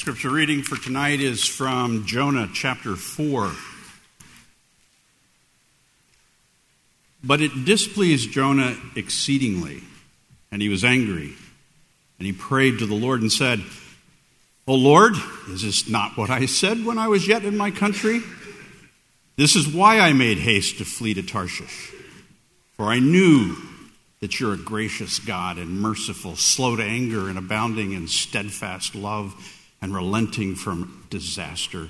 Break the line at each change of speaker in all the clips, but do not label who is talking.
Scripture reading for tonight is from Jonah chapter 4. But it displeased Jonah exceedingly, and he was angry. And he prayed to the Lord and said, O Lord, is this not what I said when I was yet in my country? This is why I made haste to flee to Tarshish. For I knew that you're a gracious God and merciful, slow to anger, and abounding in steadfast love and relenting from disaster.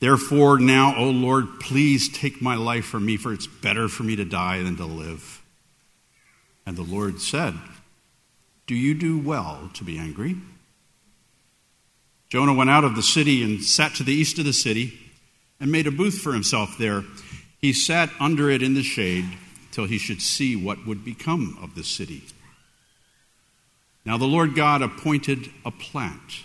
Therefore, now, O Lord, please take my life from me, for it's better for me to die than to live. And the Lord said, Do you do well to be angry? Jonah went out of the city and sat to the east of the city and made a booth for himself there. He sat under it in the shade till he should see what would become of the city. Now the Lord God appointed a plant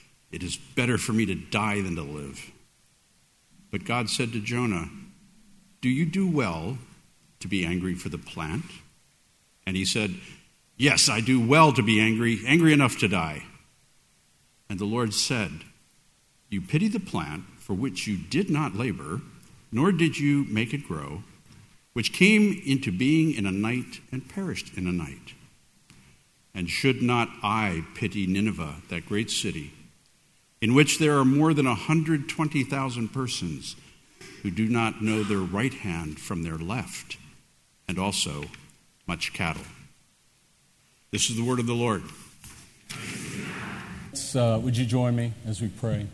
It is better for me to die than to live. But God said to Jonah, Do you do well to be angry for the plant? And he said, Yes, I do well to be angry, angry enough to die. And the Lord said, You pity the plant for which you did not labor, nor did you make it grow which came into being in a night and perished in a night. And should not I pity Nineveh, that great city, in which there are more than 120,000 persons who do not know their right hand from their left, and also much cattle? This is the word of the Lord.
Uh, would you join me as we pray?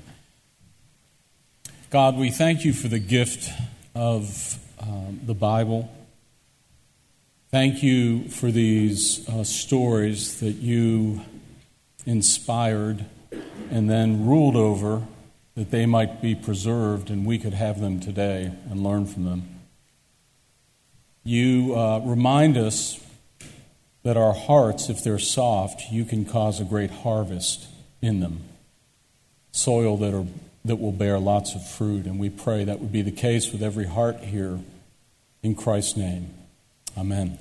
God, we thank you for the gift of um, the Bible. Thank you for these uh, stories that you inspired and then ruled over that they might be preserved and we could have them today and learn from them. You uh, remind us that our hearts, if they're soft, you can cause a great harvest in them. Soil that are that will bear lots of fruit. And we pray that would be the case with every heart here in Christ's name. Amen.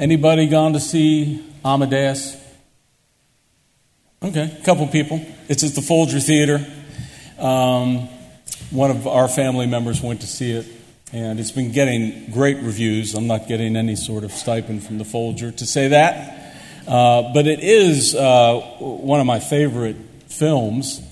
Anybody gone to see Amadeus? Okay, a couple people. It's at the Folger Theater. Um, one of our family members went to see it, and it's been getting great reviews. I'm not getting any sort of stipend from the Folger to say that. Uh, but it is uh, one of my favorite films.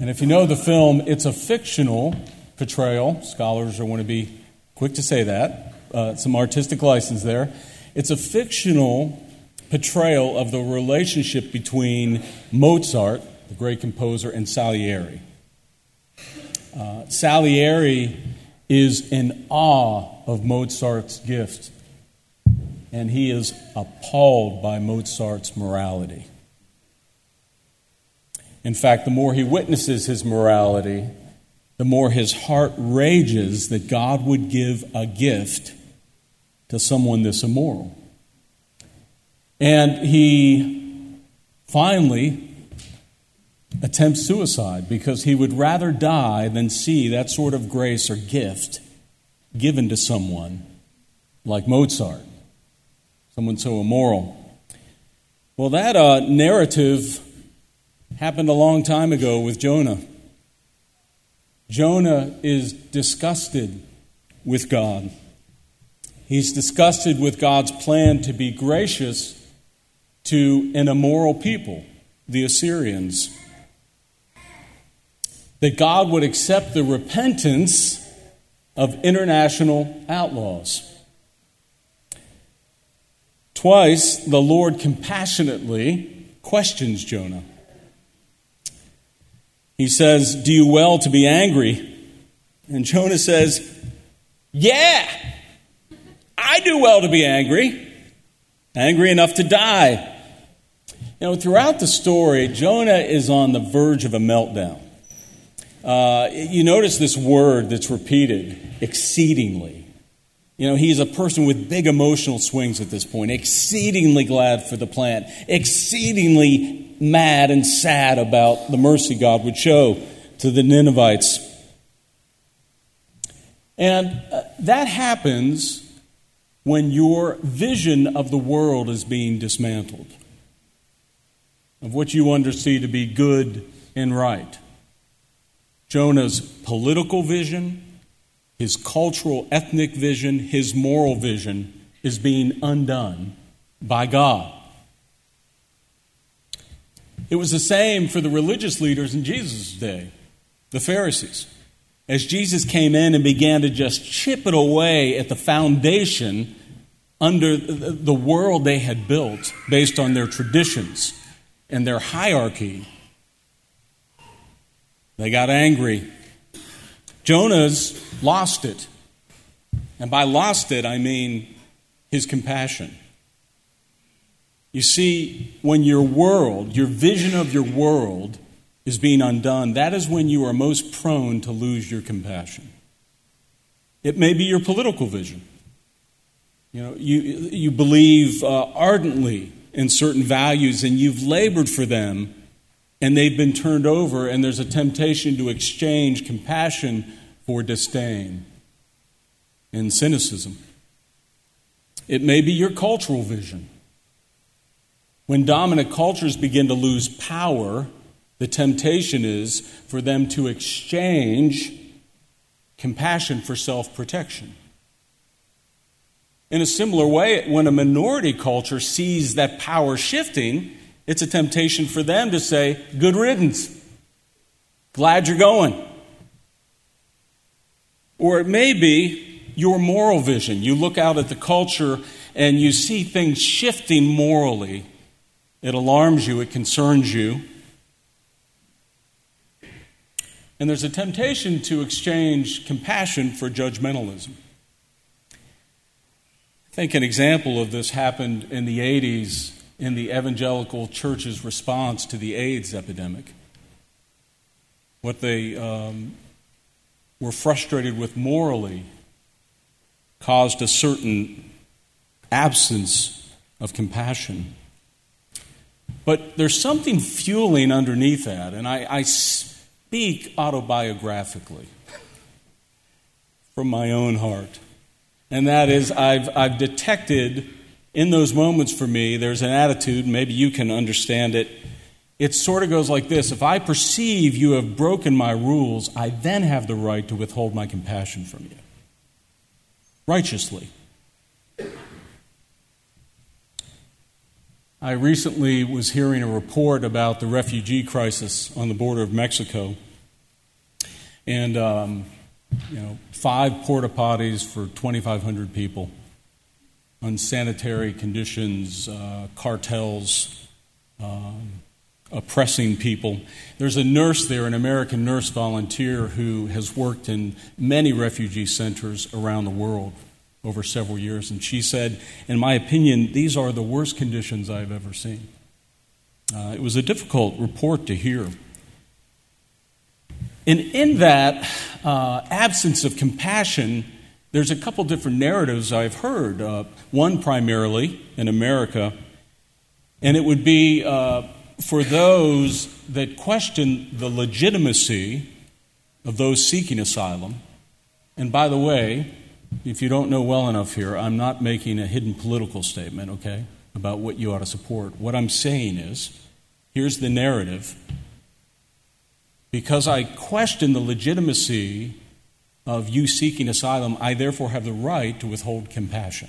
And if you know the film, it's a fictional portrayal. Scholars are going to be quick to say that. Uh, some artistic license there. It's a fictional portrayal of the relationship between Mozart, the great composer, and Salieri. Uh, Salieri is in awe of Mozart's gift and he is appalled by Mozart's morality. In fact, the more he witnesses his morality, the more his heart rages that God would give a gift to someone this immoral. And he finally attempts suicide because he would rather die than see that sort of grace or gift given to someone like Mozart someone so immoral. Well, that uh, narrative happened a long time ago with Jonah. Jonah is disgusted with God. He's disgusted with God's plan to be gracious to an immoral people, the Assyrians. That God would accept the repentance of international outlaws. Twice, the Lord compassionately questions Jonah. He says, Do you well to be angry? And Jonah says, Yeah, I do well to be angry, angry enough to die. You know, throughout the story, Jonah is on the verge of a meltdown. Uh, you notice this word that's repeated exceedingly. You know, he's a person with big emotional swings at this point, exceedingly glad for the plant, exceedingly mad and sad about the mercy God would show to the Ninevites. And uh, that happens when your vision of the world is being dismantled, of what you understand to be good and right. Jonah's political vision, his cultural, ethnic vision, his moral vision is being undone by God. It was the same for the religious leaders in Jesus' day, the Pharisees. As Jesus came in and began to just chip it away at the foundation under the world they had built based on their traditions and their hierarchy, they got angry. Jonah's lost it. And by lost it, I mean his compassion. You see, when your world, your vision of your world, is being undone, that is when you are most prone to lose your compassion. It may be your political vision. You know, you, you believe uh, ardently in certain values and you've labored for them and they've been turned over, and there's a temptation to exchange compassion for disdain and cynicism. It may be your cultural vision. When dominant cultures begin to lose power, the temptation is for them to exchange compassion for self protection. In a similar way, when a minority culture sees that power shifting, it's a temptation for them to say, Good riddance. Glad you're going. Or it may be your moral vision. You look out at the culture and you see things shifting morally. It alarms you, it concerns you. And there's a temptation to exchange compassion for judgmentalism. I think an example of this happened in the 80s in the evangelical church's response to the AIDS epidemic. What they um, were frustrated with morally caused a certain absence of compassion. But there's something fueling underneath that, and I, I speak autobiographically from my own heart. And that is, I've, I've detected in those moments for me, there's an attitude, maybe you can understand it. It sort of goes like this If I perceive you have broken my rules, I then have the right to withhold my compassion from you. Righteously. I recently was hearing a report about the refugee crisis on the border of Mexico. And, um, you know, five porta potties for 2,500 people, unsanitary conditions, uh, cartels, um, oppressing people. There's a nurse there, an American nurse volunteer, who has worked in many refugee centers around the world over several years. And she said, In my opinion, these are the worst conditions I've ever seen. Uh, it was a difficult report to hear. And in that uh, absence of compassion, there's a couple different narratives I've heard. Uh, one primarily in America, and it would be uh, for those that question the legitimacy of those seeking asylum. And by the way, if you don't know well enough here, I'm not making a hidden political statement, okay, about what you ought to support. What I'm saying is here's the narrative. Because I question the legitimacy of you seeking asylum, I therefore have the right to withhold compassion.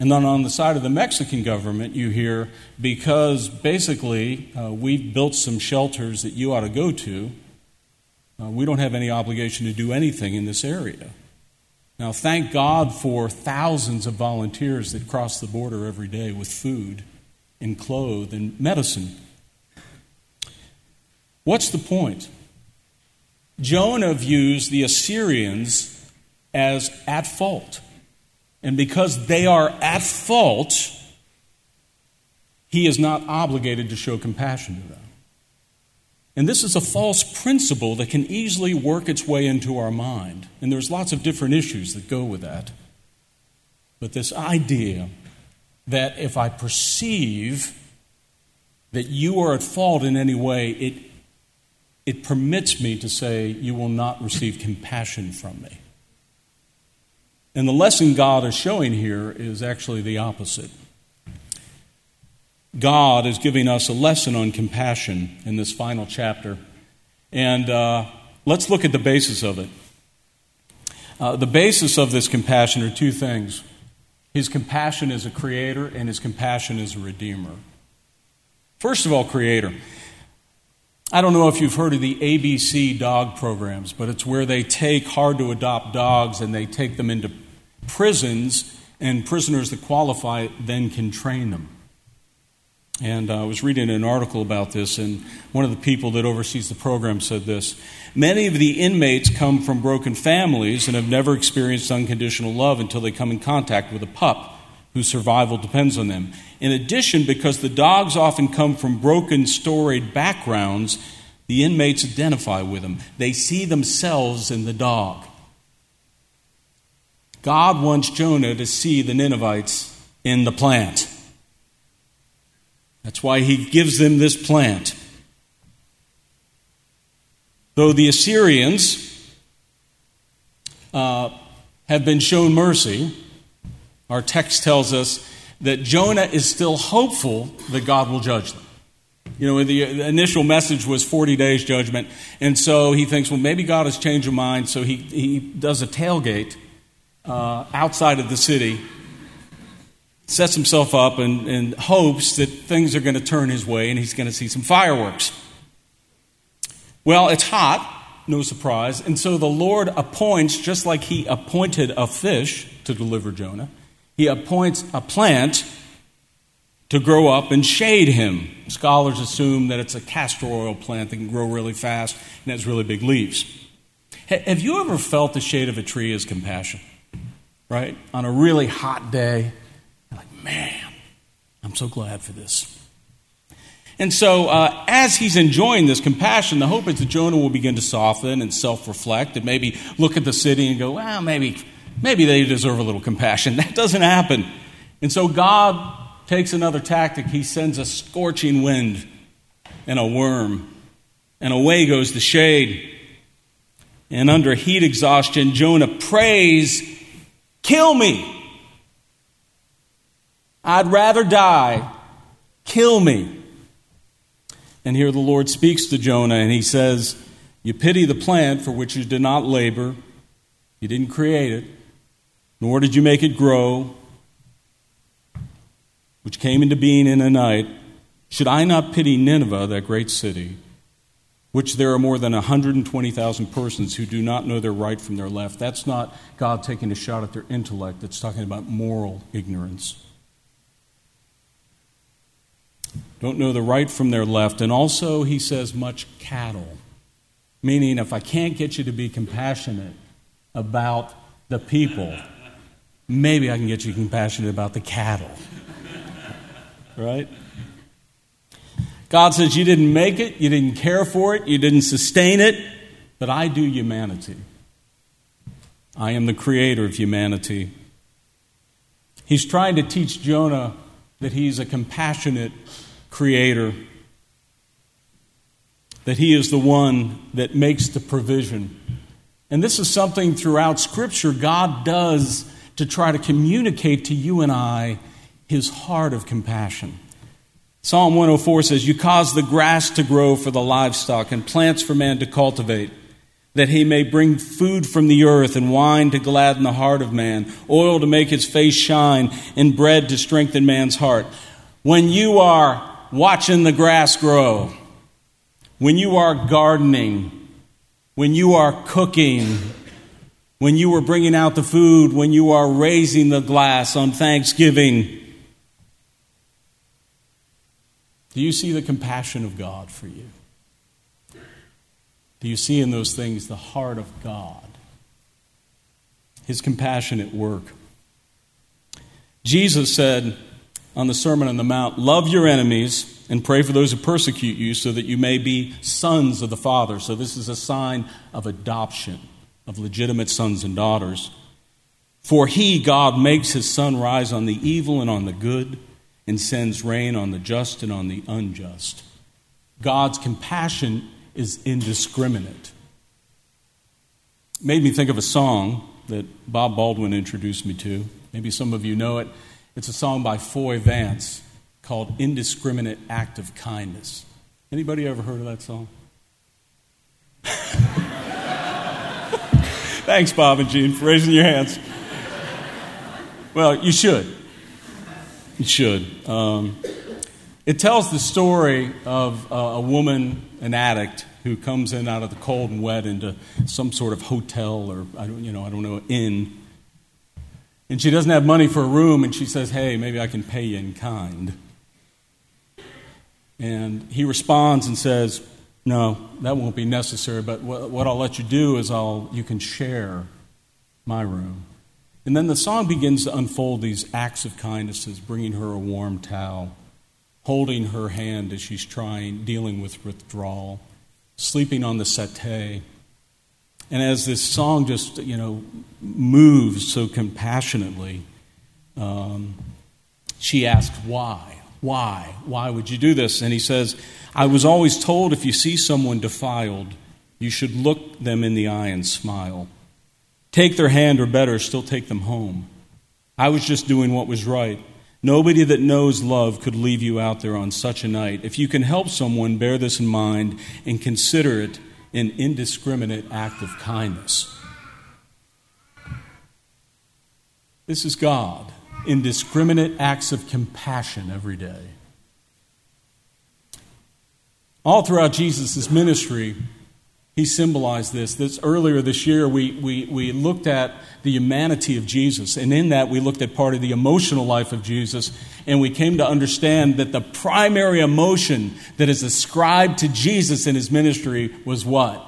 And then on the side of the Mexican government, you hear because basically uh, we've built some shelters that you ought to go to, uh, we don't have any obligation to do anything in this area. Now, thank God for thousands of volunteers that cross the border every day with food and clothes and medicine. What's the point? Jonah views the Assyrians as at fault. And because they are at fault, he is not obligated to show compassion to them. And this is a false principle that can easily work its way into our mind. And there's lots of different issues that go with that. But this idea that if I perceive that you are at fault in any way, it, it permits me to say, You will not receive compassion from me. And the lesson God is showing here is actually the opposite. God is giving us a lesson on compassion in this final chapter. And uh, let's look at the basis of it. Uh, the basis of this compassion are two things His compassion as a creator, and His compassion as a redeemer. First of all, creator. I don't know if you've heard of the ABC dog programs, but it's where they take hard to adopt dogs and they take them into prisons, and prisoners that qualify then can train them. And uh, I was reading an article about this, and one of the people that oversees the program said this Many of the inmates come from broken families and have never experienced unconditional love until they come in contact with a pup whose survival depends on them. In addition, because the dogs often come from broken, storied backgrounds, the inmates identify with them. They see themselves in the dog. God wants Jonah to see the Ninevites in the plant. That's why he gives them this plant. Though the Assyrians uh, have been shown mercy, our text tells us that Jonah is still hopeful that God will judge them. You know, the initial message was 40 days judgment, and so he thinks, well, maybe God has changed his mind, so he, he does a tailgate uh, outside of the city sets himself up and, and hopes that things are going to turn his way and he's going to see some fireworks. Well, it's hot, no surprise, and so the Lord appoints, just like he appointed a fish to deliver Jonah, he appoints a plant to grow up and shade him. Scholars assume that it's a castor oil plant that can grow really fast and has really big leaves. Have you ever felt the shade of a tree as compassion? Right? On a really hot day, man, I'm so glad for this. And so, uh, as he's enjoying this compassion, the hope is that Jonah will begin to soften and self reflect and maybe look at the city and go, well, maybe, maybe they deserve a little compassion. That doesn't happen. And so, God takes another tactic. He sends a scorching wind and a worm, and away goes the shade. And under heat exhaustion, Jonah prays, Kill me. I'd rather die. Kill me. And here the Lord speaks to Jonah and he says, You pity the plant for which you did not labor, you didn't create it, nor did you make it grow, which came into being in a night. Should I not pity Nineveh, that great city, which there are more than 120,000 persons who do not know their right from their left? That's not God taking a shot at their intellect, that's talking about moral ignorance. Don't know the right from their left. And also, he says, much cattle. Meaning, if I can't get you to be compassionate about the people, maybe I can get you compassionate about the cattle. right? God says, You didn't make it, you didn't care for it, you didn't sustain it, but I do humanity. I am the creator of humanity. He's trying to teach Jonah that he's a compassionate creator, that He is the one that makes the provision. And this is something throughout Scripture God does to try to communicate to you and I His heart of compassion. Psalm 104 says, You cause the grass to grow for the livestock and plants for man to cultivate, that he may bring food from the earth and wine to gladden the heart of man, oil to make his face shine, and bread to strengthen man's heart. When you are watching the grass grow, when you are gardening, when you are cooking, when you are bringing out the food, when you are raising the glass on Thanksgiving. Do you see the compassion of God for you? Do you see in those things the heart of God? His compassionate work. Jesus said, on the Sermon on the Mount love your enemies and pray for those who persecute you so that you may be sons of the Father. So, this is a sign of adoption, of legitimate sons and daughters. For he, God, makes his sun rise on the evil and on the good and sends rain on the just and on the unjust. God's compassion is indiscriminate. It made me think of a song that Bob Baldwin introduced me to. Maybe some of you know it. It's a song by Foy Vance called Indiscriminate Act of Kindness. Anybody ever heard of that song? Thanks, Bob and Jean, for raising your hands. Well, you should. You should. Um, it tells the story of uh, a woman, an addict, who comes in out of the cold and wet into some sort of hotel or I don't, you know, I don't know, inn. And she doesn't have money for a room, and she says, Hey, maybe I can pay you in kind. And he responds and says, No, that won't be necessary, but what, what I'll let you do is I'll, you can share my room. And then the song begins to unfold these acts of kindnesses, bringing her a warm towel, holding her hand as she's trying, dealing with withdrawal sleeping on the settee. And as this song just, you know, moves so compassionately, um, she asks, Why? Why? Why would you do this? And he says, I was always told if you see someone defiled, you should look them in the eye and smile. Take their hand, or better, still take them home. I was just doing what was right. Nobody that knows love could leave you out there on such a night. If you can help someone, bear this in mind and consider it an indiscriminate act of kindness. This is God, indiscriminate acts of compassion every day. All throughout Jesus' ministry, he symbolized this. This earlier this year, we, we, we looked at the humanity of Jesus, and in that, we looked at part of the emotional life of Jesus, and we came to understand that the primary emotion that is ascribed to Jesus in his ministry was what?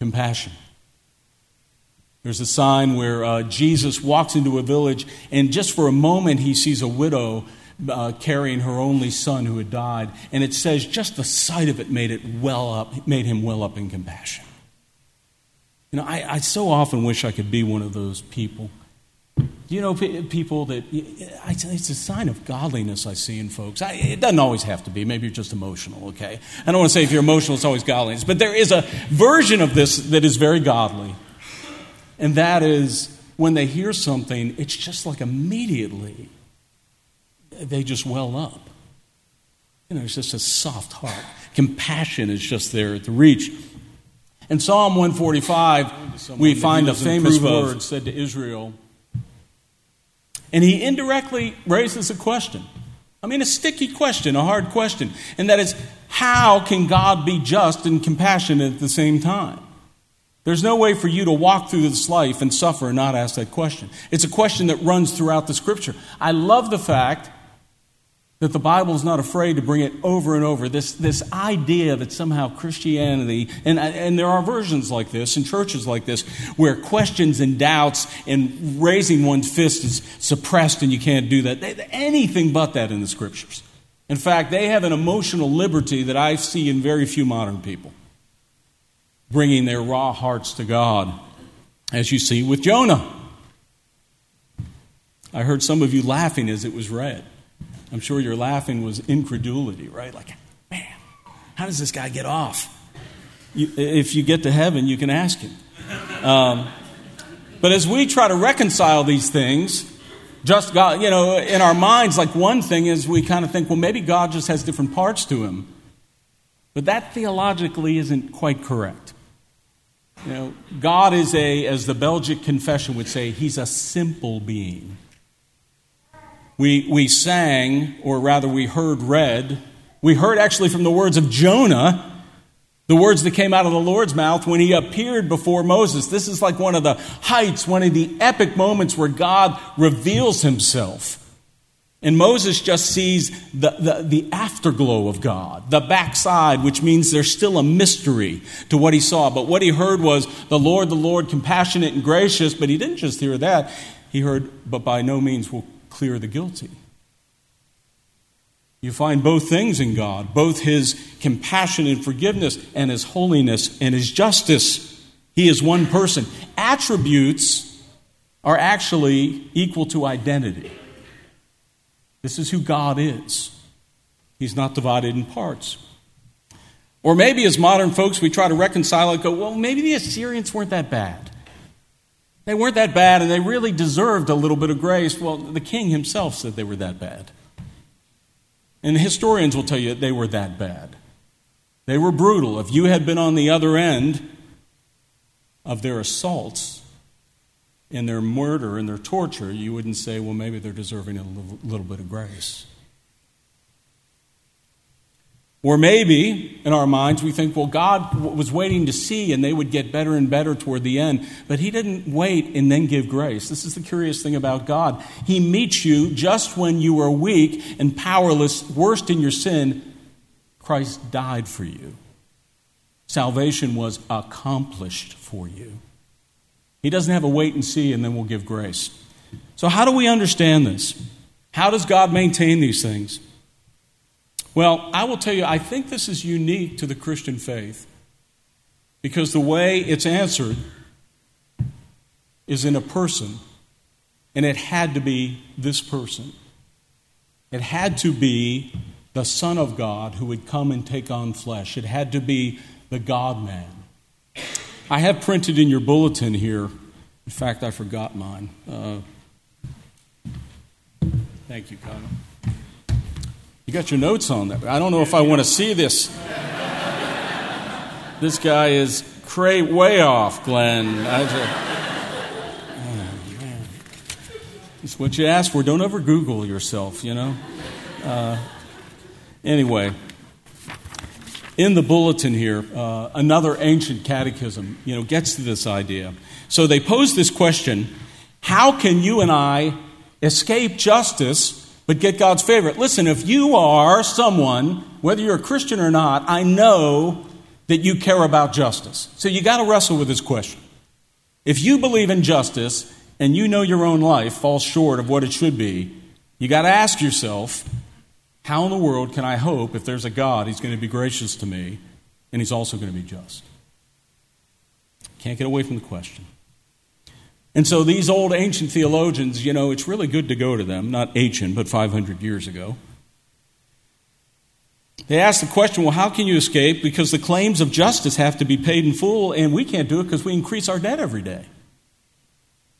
Compassion. There's a sign where uh, Jesus walks into a village, and just for a moment, he sees a widow uh, carrying her only son who had died. And it says just the sight of it made it well up, made him well up in compassion. You know, I, I so often wish I could be one of those people. You know, people that it's a sign of godliness I see in folks. It doesn't always have to be. Maybe you're just emotional, okay? I don't want to say if you're emotional, it's always godliness. But there is a version of this that is very godly. And that is when they hear something, it's just like immediately they just well up. You know, it's just a soft heart. Compassion is just there at the reach. In Psalm 145, we find a famous word said to Israel, and he indirectly raises a question. I mean, a sticky question, a hard question. And that is, how can God be just and compassionate at the same time? There's no way for you to walk through this life and suffer and not ask that question. It's a question that runs throughout the scripture. I love the fact that the Bible is not afraid to bring it over and over. This, this idea that somehow Christianity, and, and there are versions like this in churches like this, where questions and doubts and raising one's fist is suppressed and you can't do that. Anything but that in the scriptures. In fact, they have an emotional liberty that I see in very few modern people, bringing their raw hearts to God, as you see with Jonah. I heard some of you laughing as it was read. I'm sure your laughing was incredulity, right? Like, man, how does this guy get off? You, if you get to heaven, you can ask him. Um, but as we try to reconcile these things, just God, you know, in our minds, like one thing is we kind of think, well, maybe God just has different parts to him. But that theologically isn't quite correct. You know, God is a, as the Belgic confession would say, he's a simple being. We, we sang, or rather, we heard read. We heard actually from the words of Jonah, the words that came out of the Lord's mouth when he appeared before Moses. This is like one of the heights, one of the epic moments where God reveals himself. And Moses just sees the, the, the, afterglow of God, the backside, which means there's still a mystery to what he saw. But what he heard was the Lord, the Lord, compassionate and gracious. But he didn't just hear that. He heard, but by no means will clear the guilty. You find both things in God both his compassion and forgiveness, and his holiness and his justice. He is one person. Attributes are actually equal to identity. This is who God is. He's not divided in parts. Or maybe as modern folks, we try to reconcile it, go, well, maybe the Assyrians weren't that bad. They weren't that bad, and they really deserved a little bit of grace. Well, the king himself said they were that bad. And the historians will tell you they were that bad. They were brutal. If you had been on the other end of their assaults and their murder and their torture, you wouldn't say, well, maybe they're deserving a little, little bit of grace. Or maybe in our minds we think, well, God was waiting to see and they would get better and better toward the end, but He didn't wait and then give grace. This is the curious thing about God. He meets you just when you are weak and powerless, worst in your sin. Christ died for you. Salvation was accomplished for you. He doesn't have a wait and see and then we'll give grace. So, how do we understand this? How does God maintain these things? Well, I will tell you, I think this is unique to the Christian faith because the way it's answered is in a person, and it had to be this person. It had to be the Son of God who would come and take on flesh. It had to be the God man. I have printed in your bulletin here, in fact, I forgot mine. Uh, thank you, Connor. You got your notes on that. I don't know if I want to see this. this guy is cray way off, Glenn. Just, oh. It's what you ask for. Don't ever Google yourself, you know? Uh, anyway, in the bulletin here, uh, another ancient catechism, you know, gets to this idea. So they pose this question How can you and I escape justice but get God's favor. Listen, if you are someone, whether you're a Christian or not, I know that you care about justice. So you got to wrestle with this question. If you believe in justice and you know your own life falls short of what it should be, you got to ask yourself, how in the world can I hope if there's a God, He's going to be gracious to me and He's also going to be just? Can't get away from the question. And so these old ancient theologians, you know, it's really good to go to them, not ancient, but 500 years ago. They ask the question well, how can you escape? Because the claims of justice have to be paid in full, and we can't do it because we increase our debt every day.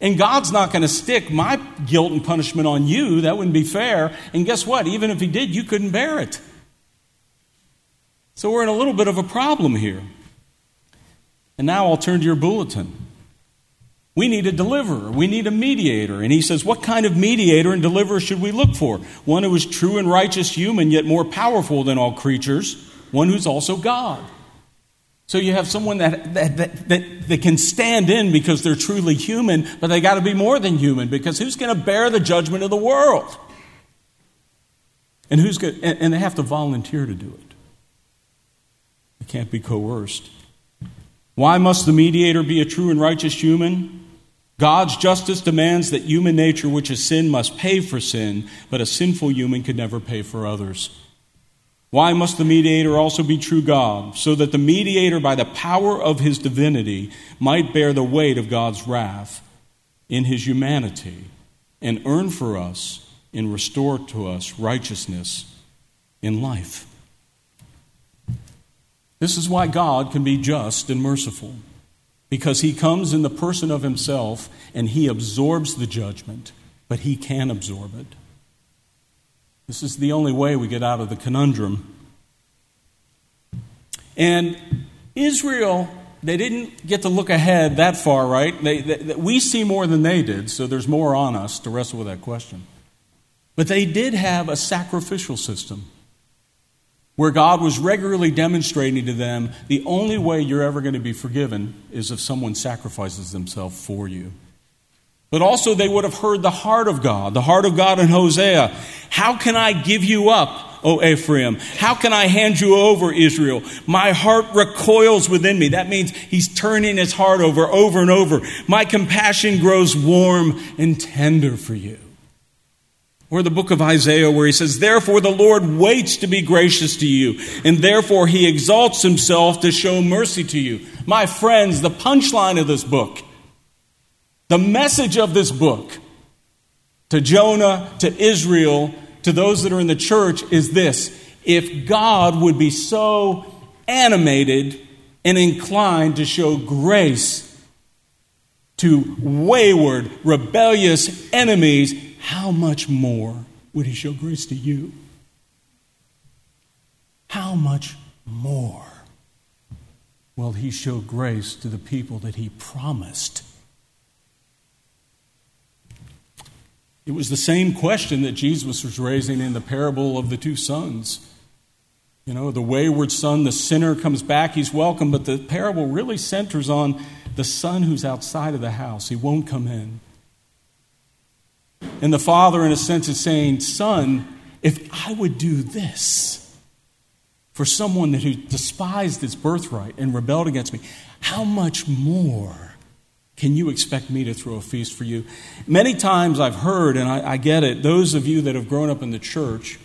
And God's not going to stick my guilt and punishment on you. That wouldn't be fair. And guess what? Even if He did, you couldn't bear it. So we're in a little bit of a problem here. And now I'll turn to your bulletin. We need a deliverer. We need a mediator. And he says, What kind of mediator and deliverer should we look for? One who is true and righteous human, yet more powerful than all creatures, one who's also God. So you have someone that, that, that, that, that can stand in because they're truly human, but they got to be more than human because who's going to bear the judgment of the world? And, who's going, and, and they have to volunteer to do it. They can't be coerced. Why must the mediator be a true and righteous human? God's justice demands that human nature, which is sin, must pay for sin, but a sinful human could never pay for others. Why must the mediator also be true God? So that the mediator, by the power of his divinity, might bear the weight of God's wrath in his humanity and earn for us and restore to us righteousness in life. This is why God can be just and merciful because he comes in the person of himself and he absorbs the judgment, but he can absorb it. This is the only way we get out of the conundrum. And Israel, they didn't get to look ahead that far, right? They, they, we see more than they did, so there's more on us to wrestle with that question. But they did have a sacrificial system where God was regularly demonstrating to them the only way you're ever going to be forgiven is if someone sacrifices themselves for you. But also, they would have heard the heart of God, the heart of God in Hosea. How can I give you up, O Ephraim? How can I hand you over, Israel? My heart recoils within me. That means he's turning his heart over, over and over. My compassion grows warm and tender for you. Or the book of Isaiah, where he says, Therefore the Lord waits to be gracious to you, and therefore he exalts himself to show mercy to you. My friends, the punchline of this book, the message of this book to Jonah, to Israel, to those that are in the church is this if God would be so animated and inclined to show grace to wayward, rebellious enemies, how much more would he show grace to you? How much more will he show grace to the people that he promised? It was the same question that Jesus was raising in the parable of the two sons. You know, the wayward son, the sinner comes back, he's welcome, but the parable really centers on the son who's outside of the house. He won't come in. And the father, in a sense, is saying, Son, if I would do this for someone that who despised his birthright and rebelled against me, how much more can you expect me to throw a feast for you? Many times I've heard, and I, I get it, those of you that have grown up in the church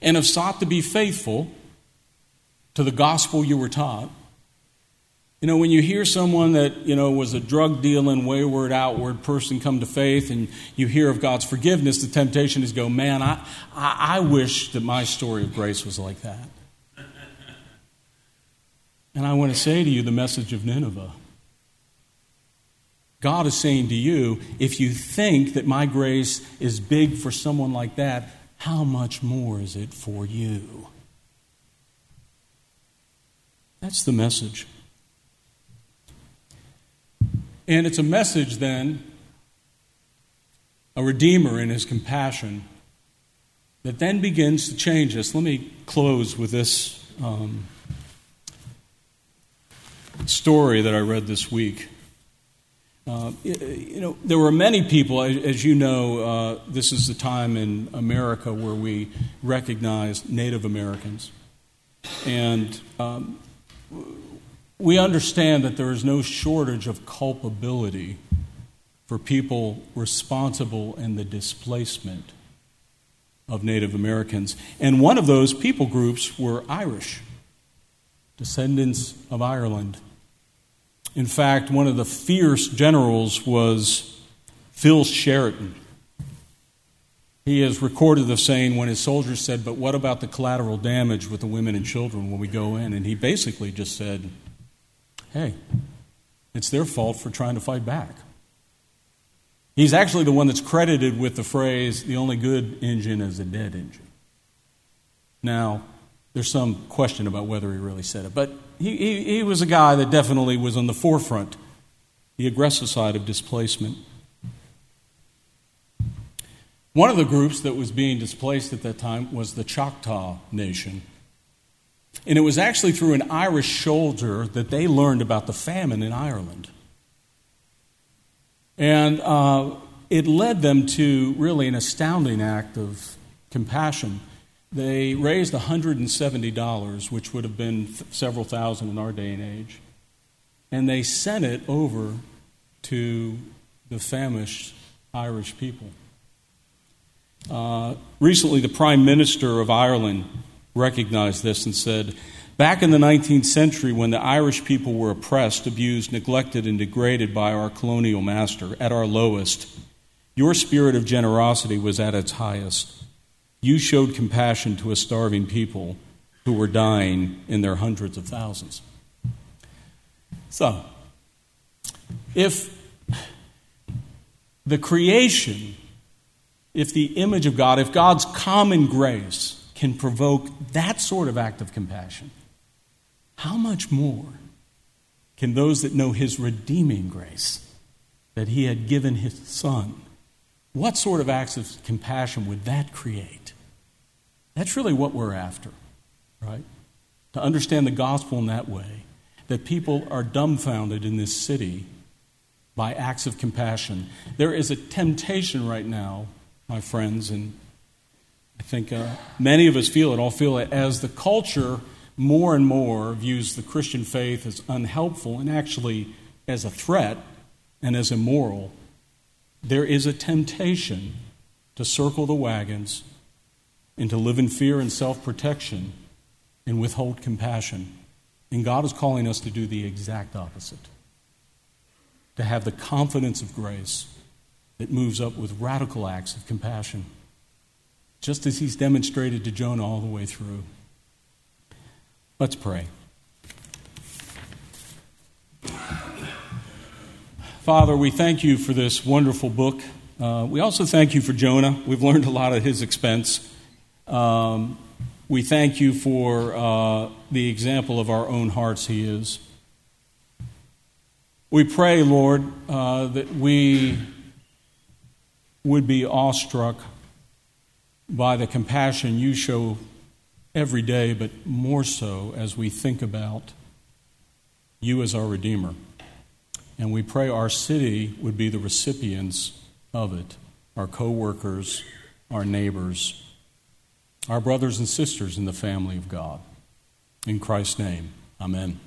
and have sought to be faithful to the gospel you were taught, you know, when you hear someone that, you know, was a drug dealing, wayward, outward person come to faith and you hear of God's forgiveness, the temptation is go, man, I, I, I wish that my story of grace was like that. And I want to say to you the message of Nineveh. God is saying to you, if you think that my grace is big for someone like that, how much more is it for you? That's the message. And it's a message then, a Redeemer in his compassion, that then begins to change us. Let me close with this um, story that I read this week. Uh, you know, there were many people, as you know, uh, this is the time in America where we recognize Native Americans. And um, we understand that there is no shortage of culpability for people responsible in the displacement of Native Americans. And one of those people groups were Irish, descendants of Ireland. In fact, one of the fierce generals was Phil Sheridan. He is recorded of saying when his soldiers said, But what about the collateral damage with the women and children when we go in? And he basically just said, hey, it's their fault for trying to fight back. He's actually the one that's credited with the phrase, the only good engine is a dead engine. Now, there's some question about whether he really said it, but he, he, he was a guy that definitely was on the forefront, the aggressive side of displacement. One of the groups that was being displaced at that time was the Choctaw Nation. And it was actually through an Irish soldier that they learned about the famine in Ireland. And uh, it led them to really an astounding act of compassion. They raised $170, which would have been several thousand in our day and age, and they sent it over to the famished Irish people. Uh, recently, the Prime Minister of Ireland recognized this and said, Back in the 19th century, when the Irish people were oppressed, abused, neglected, and degraded by our colonial master at our lowest, your spirit of generosity was at its highest. You showed compassion to a starving people who were dying in their hundreds of thousands. So, if the creation, if the image of God, if God's common grace, can provoke that sort of act of compassion, how much more can those that know His redeeming grace, that He had given His Son, what sort of acts of compassion would that create? That's really what we're after, right? To understand the gospel in that way, that people are dumbfounded in this city by acts of compassion. There is a temptation right now, my friends, and I think uh, many of us feel it, all feel it, as the culture more and more views the Christian faith as unhelpful and actually as a threat and as immoral. There is a temptation to circle the wagons, and to live in fear and self protection and withhold compassion. And God is calling us to do the exact opposite to have the confidence of grace that moves up with radical acts of compassion, just as He's demonstrated to Jonah all the way through. Let's pray. Father, we thank you for this wonderful book. Uh, we also thank you for Jonah. We've learned a lot at his expense. Um, we thank you for uh, the example of our own hearts he is. We pray, Lord, uh, that we would be awestruck by the compassion you show every day, but more so as we think about you as our Redeemer. And we pray our city would be the recipients of it our co workers, our neighbors, our brothers and sisters in the family of God. In Christ's name, amen.